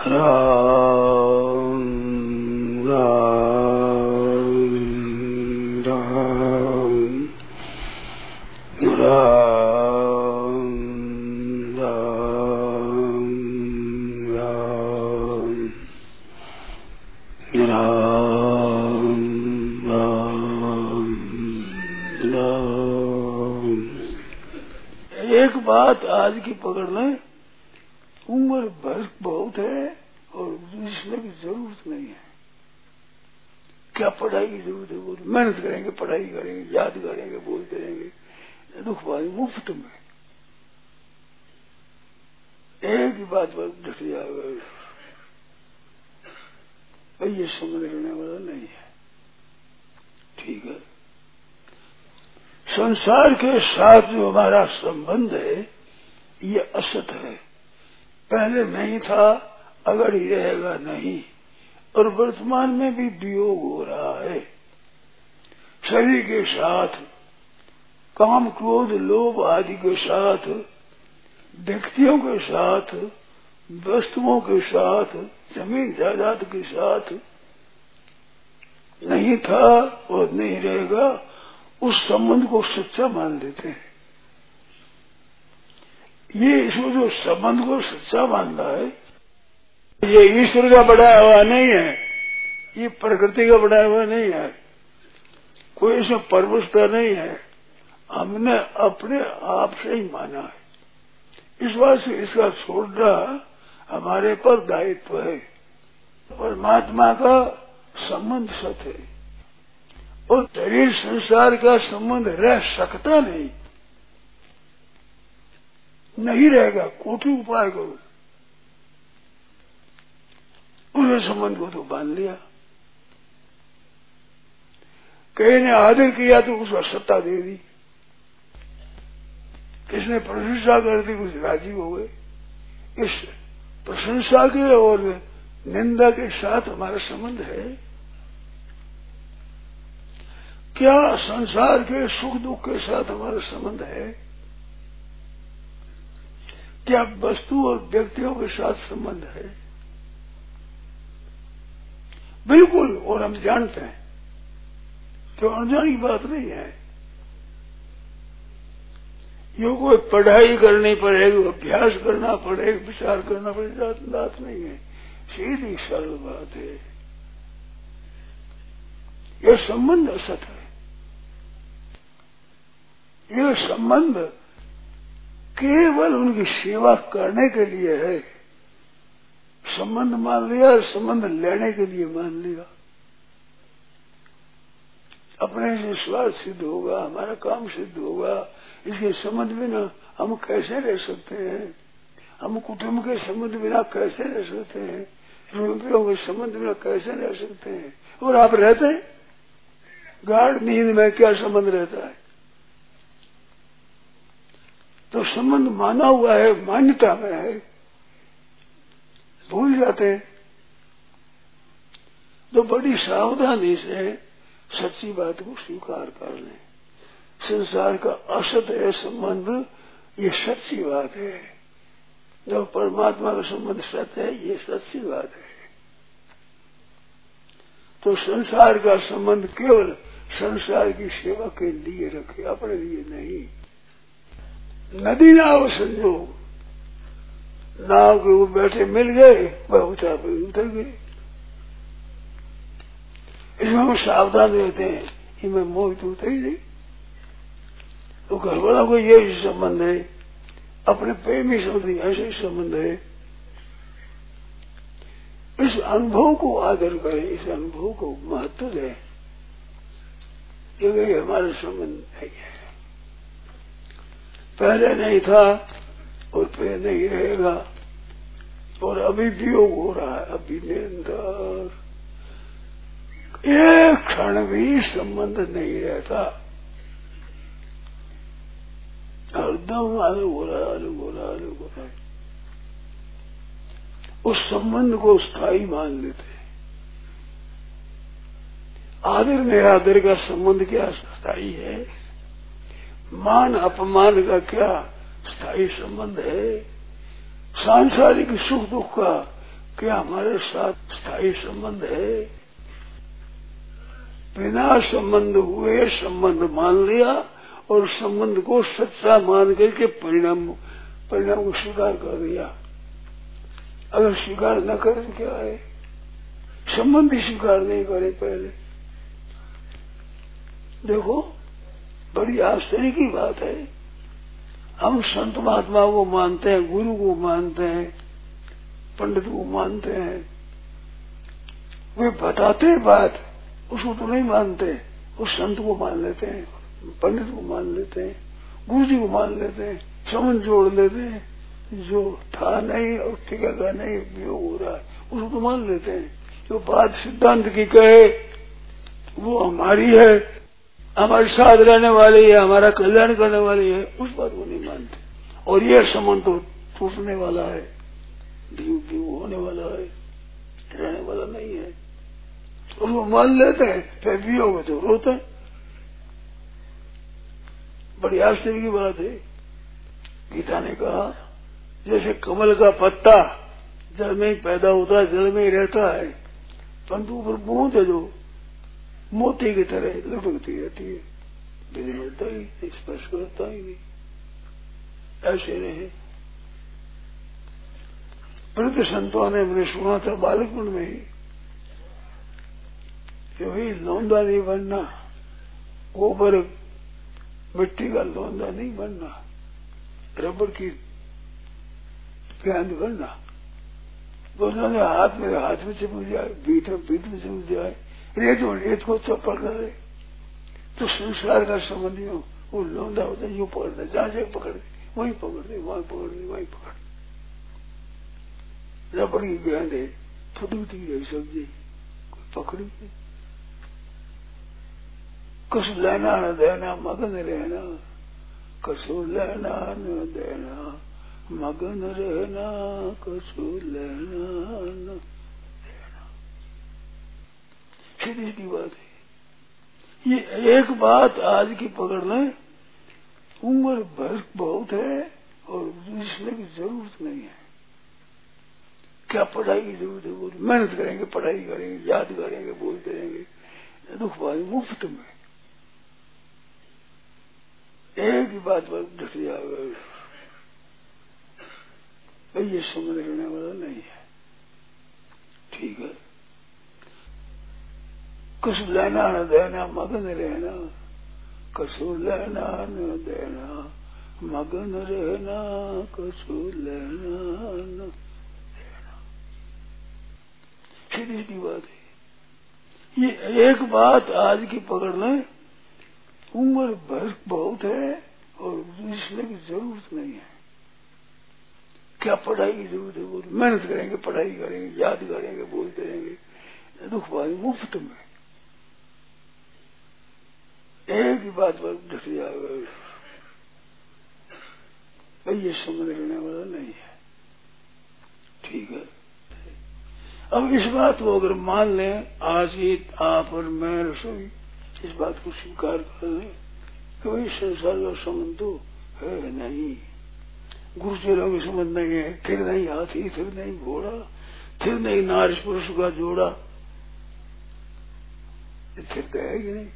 एक बात आज की पकड़ लें उम्र भर बहुत है और इसमें की ज़रूरत नहीं है। क्या पढ़ाई की ज़रूरत है? बोल मेहनत करेंगे, पढ़ाई करेंगे, याद करेंगे बोल करेंगे दुख पाए मुफ़्त में। एक ही बात पर डट जाएगा ये समझ लेने वाला नहीं है। ठीक है। संसार के साथ जो हमारा संबंध है, ये असत है। पहले नहीं था, अगर ही रहेगा नहीं। और वर्तमान में भी वियोग हो रहा है। शरीर के साथ, काम क्रोध, लोभ आदि के साथ, व्यक्तियों के साथ, वस्तुओं के साथ, ज़मीन जायदाद के साथ नहीं था और नहीं रहेगा, उस संबंध को सच्चा मान लेते हैं। ये इसको जो संबंध को सच्चा मानना है, ये ईश्वर का बढ़ाया हुआ नहीं है, ये प्रकृति का बढ़ाया हुआ नहीं है, कोई इसमें परवशता नहीं है, हमने अपने आप से ही माना है। इस बात से इसका छोड़ना हमारे पर दायित्व है। परमात्मा का संबंध सत है। और शरीर संसार का संबंध रह सकता नहीं। नहीं रहेगा कोटि उपाय करो। उसने संबंध को तो बाँध लिया। कहीं ने आदर किया तो उसका सत्ता दे दी। किसने प्रशंसा कर दी कुछ राज़ी हो गए। इस प्रशंसा के और निंदा के साथ हमारा संबंध है। क्या संसार के सुख दुख के साथ हमारा संबंध है? क्या वस्तु और व्यक्तियों के साथ संबंध है? बिल्कुल, और हम जानते हैं तो अनजान की बात नहीं है। यो कोई पढ़ाई करनी पड़ेगी अभ्यास करना पड़ेगा विचार करना पड़ेगा बात नहीं है। सीधी सरल बात है। यह संबंध असत है। यह संबंध केवल उनकी सेवा करने के लिए है। संबंध मान लिया, संबंध लेने के लिए मान लिया। अपने से स्वार्थ सिद्ध होगा, हमारा काम सिद्ध होगा। इसके संबंध बिना हम कैसे रह सकते हैं? हम कुटुंब के संबंध बिना कैसे रह सकते हैं? रुपयों के संबंध बिना कैसे रह सकते हैं? और आप रहते हैं? गाढ़ नींद में क्या संबंध रहता है? तो संबंध माना हुआ है, मान्यता में है। भूल जाते हैं। तो बड़ी सावधानी से सच्ची बात को स्वीकार कर लें। संसार का असत है संबंध, ये सच्ची बात है। जब परमात्मा का संबंध सत्य है, ये सच्ची बात है। तो संसार का संबंध केवल संसार की सेवा के लिए रखे, अपने लिए नहीं। नदी नाव संजोग नाव के वो बैठे, मिल गए, वह ऊँचा पे उतर गए। इसमें हम सावधान रहते हैं कि मैं मोहित उतर ही नहीं। तो घर वाला को यही संबंध है, अपने प्रेमी संबंध ऐसे ही संबंध है। इस अनुभव को आदर करें, इस अनुभव को महत्व दें। क्योंकि हमारा संबंध नहीं है। पहले नहीं था, और फिर नहीं रहेगा। और अभी वियोग हो रहा है, अभी निरंतर। एक क्षण भी संबंध नहीं रहता। हरदम अलग हो रहा अलग हो रहा अलग हो रहा उस संबंध को स्थायी मान लेते आदर निरादर का संबंध क्या स्थायी है? मान अपमान का क्या स्थायी संबंध है? सांसारिक सुख दुख का क्या हमारे साथ स्थायी संबंध है? बिना संबंध हुए संबंध मान लिया और संबंध को सच्चा मान करके परिणाम परिणाम को स्वीकार कर दिया। अगर स्वीकार न करे तो क्या है? संबंध ही स्वीकार नहीं करे पहले। देखो बड़ी आश्चर्य की बात है। हम संत महात्मा को मानते हैं, गुरु को मानते हैं, पंडित को मानते हैं। वे बताते बात, उसको तो नहीं मानते, उस संत को मान लेते हैं, पंडित को मान लेते हैं गुरु जी को मान लेते हैं समझ जोड़ लेते हैं, जो था नहीं और का नहीं उपयोग हो रहा है। उसको तो मान लेते हैं। जो बात सिद्धांत की कहे, वो हमारी है। हमारे साथ रहने वाली है, हमारा कल्याण करने वाली है, उस बात को नहीं मानते। और ये संबंध तो टूटने वाला है जीव जीव होने वाला है, रहने वाला नहीं है। उसको मान लेते हैं, फिर भी होगा तो रोते हैं। बड़ी आश्चर्य की बात है। गीता ने कहा, जैसे कमल का पत्ता जल में ही पैदा होता है, जल में ही रहता है परंतु ऊपर बूंद है जो। मोती की तरह लुटकती रहती है। बिजली मिलता ही स्पर्श करता ही नहीं। ऐसे रहे। वृद्ध संतों ने हमने सुना था बालकपुर में ही कि भाई लौंदा नहीं बनना, गोबर मिट्टी का लौंदा नहीं बनना रबड़ की गेंद बनना दोनों ने हाथ में हाथ में चिपक जाए बीट में बीट में चिपक जाए रेत में रेत को चप्पड़ करे तो संसार का संबंधी हो, वो लौंदा होता है, यूँ पकड़ना जहाँ से पकड़ दे, वहीं पकड़ दे, वहाँ पकड़ दे, वहीं पकड़ की गेंद है फुटती रही सब्ज़ी, कोई पकड़ी नहीं। कुछ लेना, न देना, मगन रहना कछु लेना, न देना, मगन रहना कछु लेना, न सीधी सी बात है। ये एक बात आज की पकड़ लें, उम्र भर बहुत है और दूसरे की ज़रूरत नहीं है। क्या पढ़ाई की ज़रूरत है बोल मेहनत करेंगे, पढ़ाई करेंगे, याद करेंगे, बोलते रहेंगे। दुख भाई मुफ़्त में। एक ही बात पर डट जाओगे ये समझ रहने वाला नहीं है। ठीक है। कुछ लेना न देना, मगन रहना। कछु लेना न देना, मगन रहना कछु लेना न देना। सीधी सी बात है। ये एक बात आज की पकड़ लें। उम्र भर बहुत है और इसलिए की ज़रूरत नहीं है। क्या पढ़ाई की ज़रूरत है? बोल, मेहनत करेंगे, पढ़ाई करेंगे, याद करेंगे, बोलते रहेंगे। दुख भाई, मुफ़्त में। एक ही बात पर डट जाएगा ये समझ लेने वाला नहीं है। ठीक है? अब इस बात को अगर मान लें, आज ही आप और मैं रसोई इस बात को स्वीकार कर ले कि वही संसार का संबंध तो है नहीं। गुरु चेलों के संबंध नहीं है। फिर नहीं हाथी, फिर नहीं घोड़ा, फिर नहीं नारिश पुरुष का जोड़ा। फिर तो है नहीं।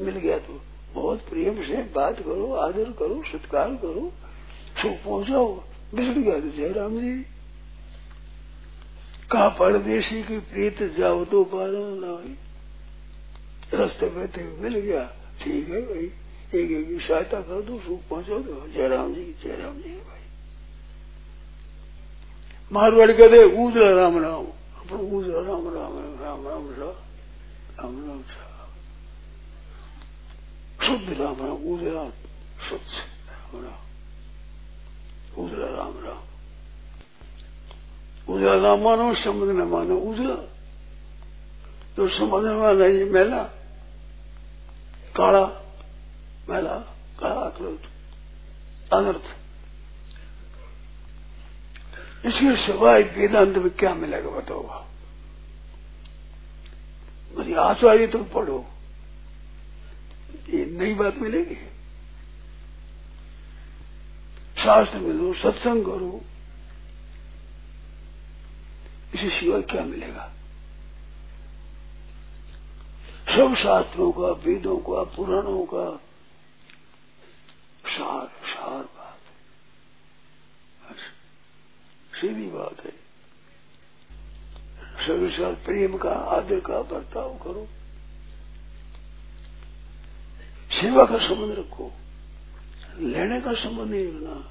मिल गया तो। बहुत प्रेम से बात करो, आदर करो, सत्कार करो सुख पहुंचाओ बिछड़ गया तो जयराम जी। कहा, परदेशी की प्रीत जाओ तो पालन ना हुई रास्ते में थे मिल गया। ठीक है भाई, एक एक सहायता कर दो सुख पहुंचो दो जयराम जी जयराम जी भाई। मारवाड़ी कहते ऊजरा राम राम। अपन ऊजरा राम राम राम राम राम राम सा शुद्ध राम राम ऊजरा स्वच्छ राम राम ऊजरा राम राम ऊजरा राम मानो शब्द न मानो ऊजरा तो समझने वाला ये मेला काला मेला काला क्रोध अनर्थ इसके सिवाय वेदांत में क्या मिलेगा बताओ आचार्य तुम पढ़ो नई बात मिलेगी। शास्त्र मिलो सत्संग करो, इसे सिवा क्या मिलेगा? सब शास्त्रों का, वेदों का, पुराणों का, सार सार बात। सीधी बात है। सभी साथ प्रेम का, आदर का, बर्ताव करो। सेवा का संबंध रखो, लेने का संबंध नहीं रखना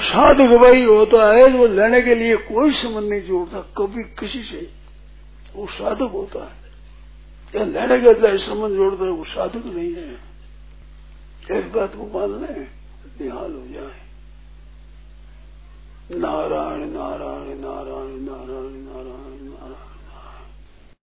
साधु भाई होता है वो लेने के लिए कोई संबंध नहीं जोड़ता, कभी किसी से। वो साधक होता है। या लेने के अंदर संबंध जोड़ता है, वो साधक नहीं है। इस बात को मान लें, निहाल हो जाए। नारायण नारायण नारायण नारायण नारायण नारायण।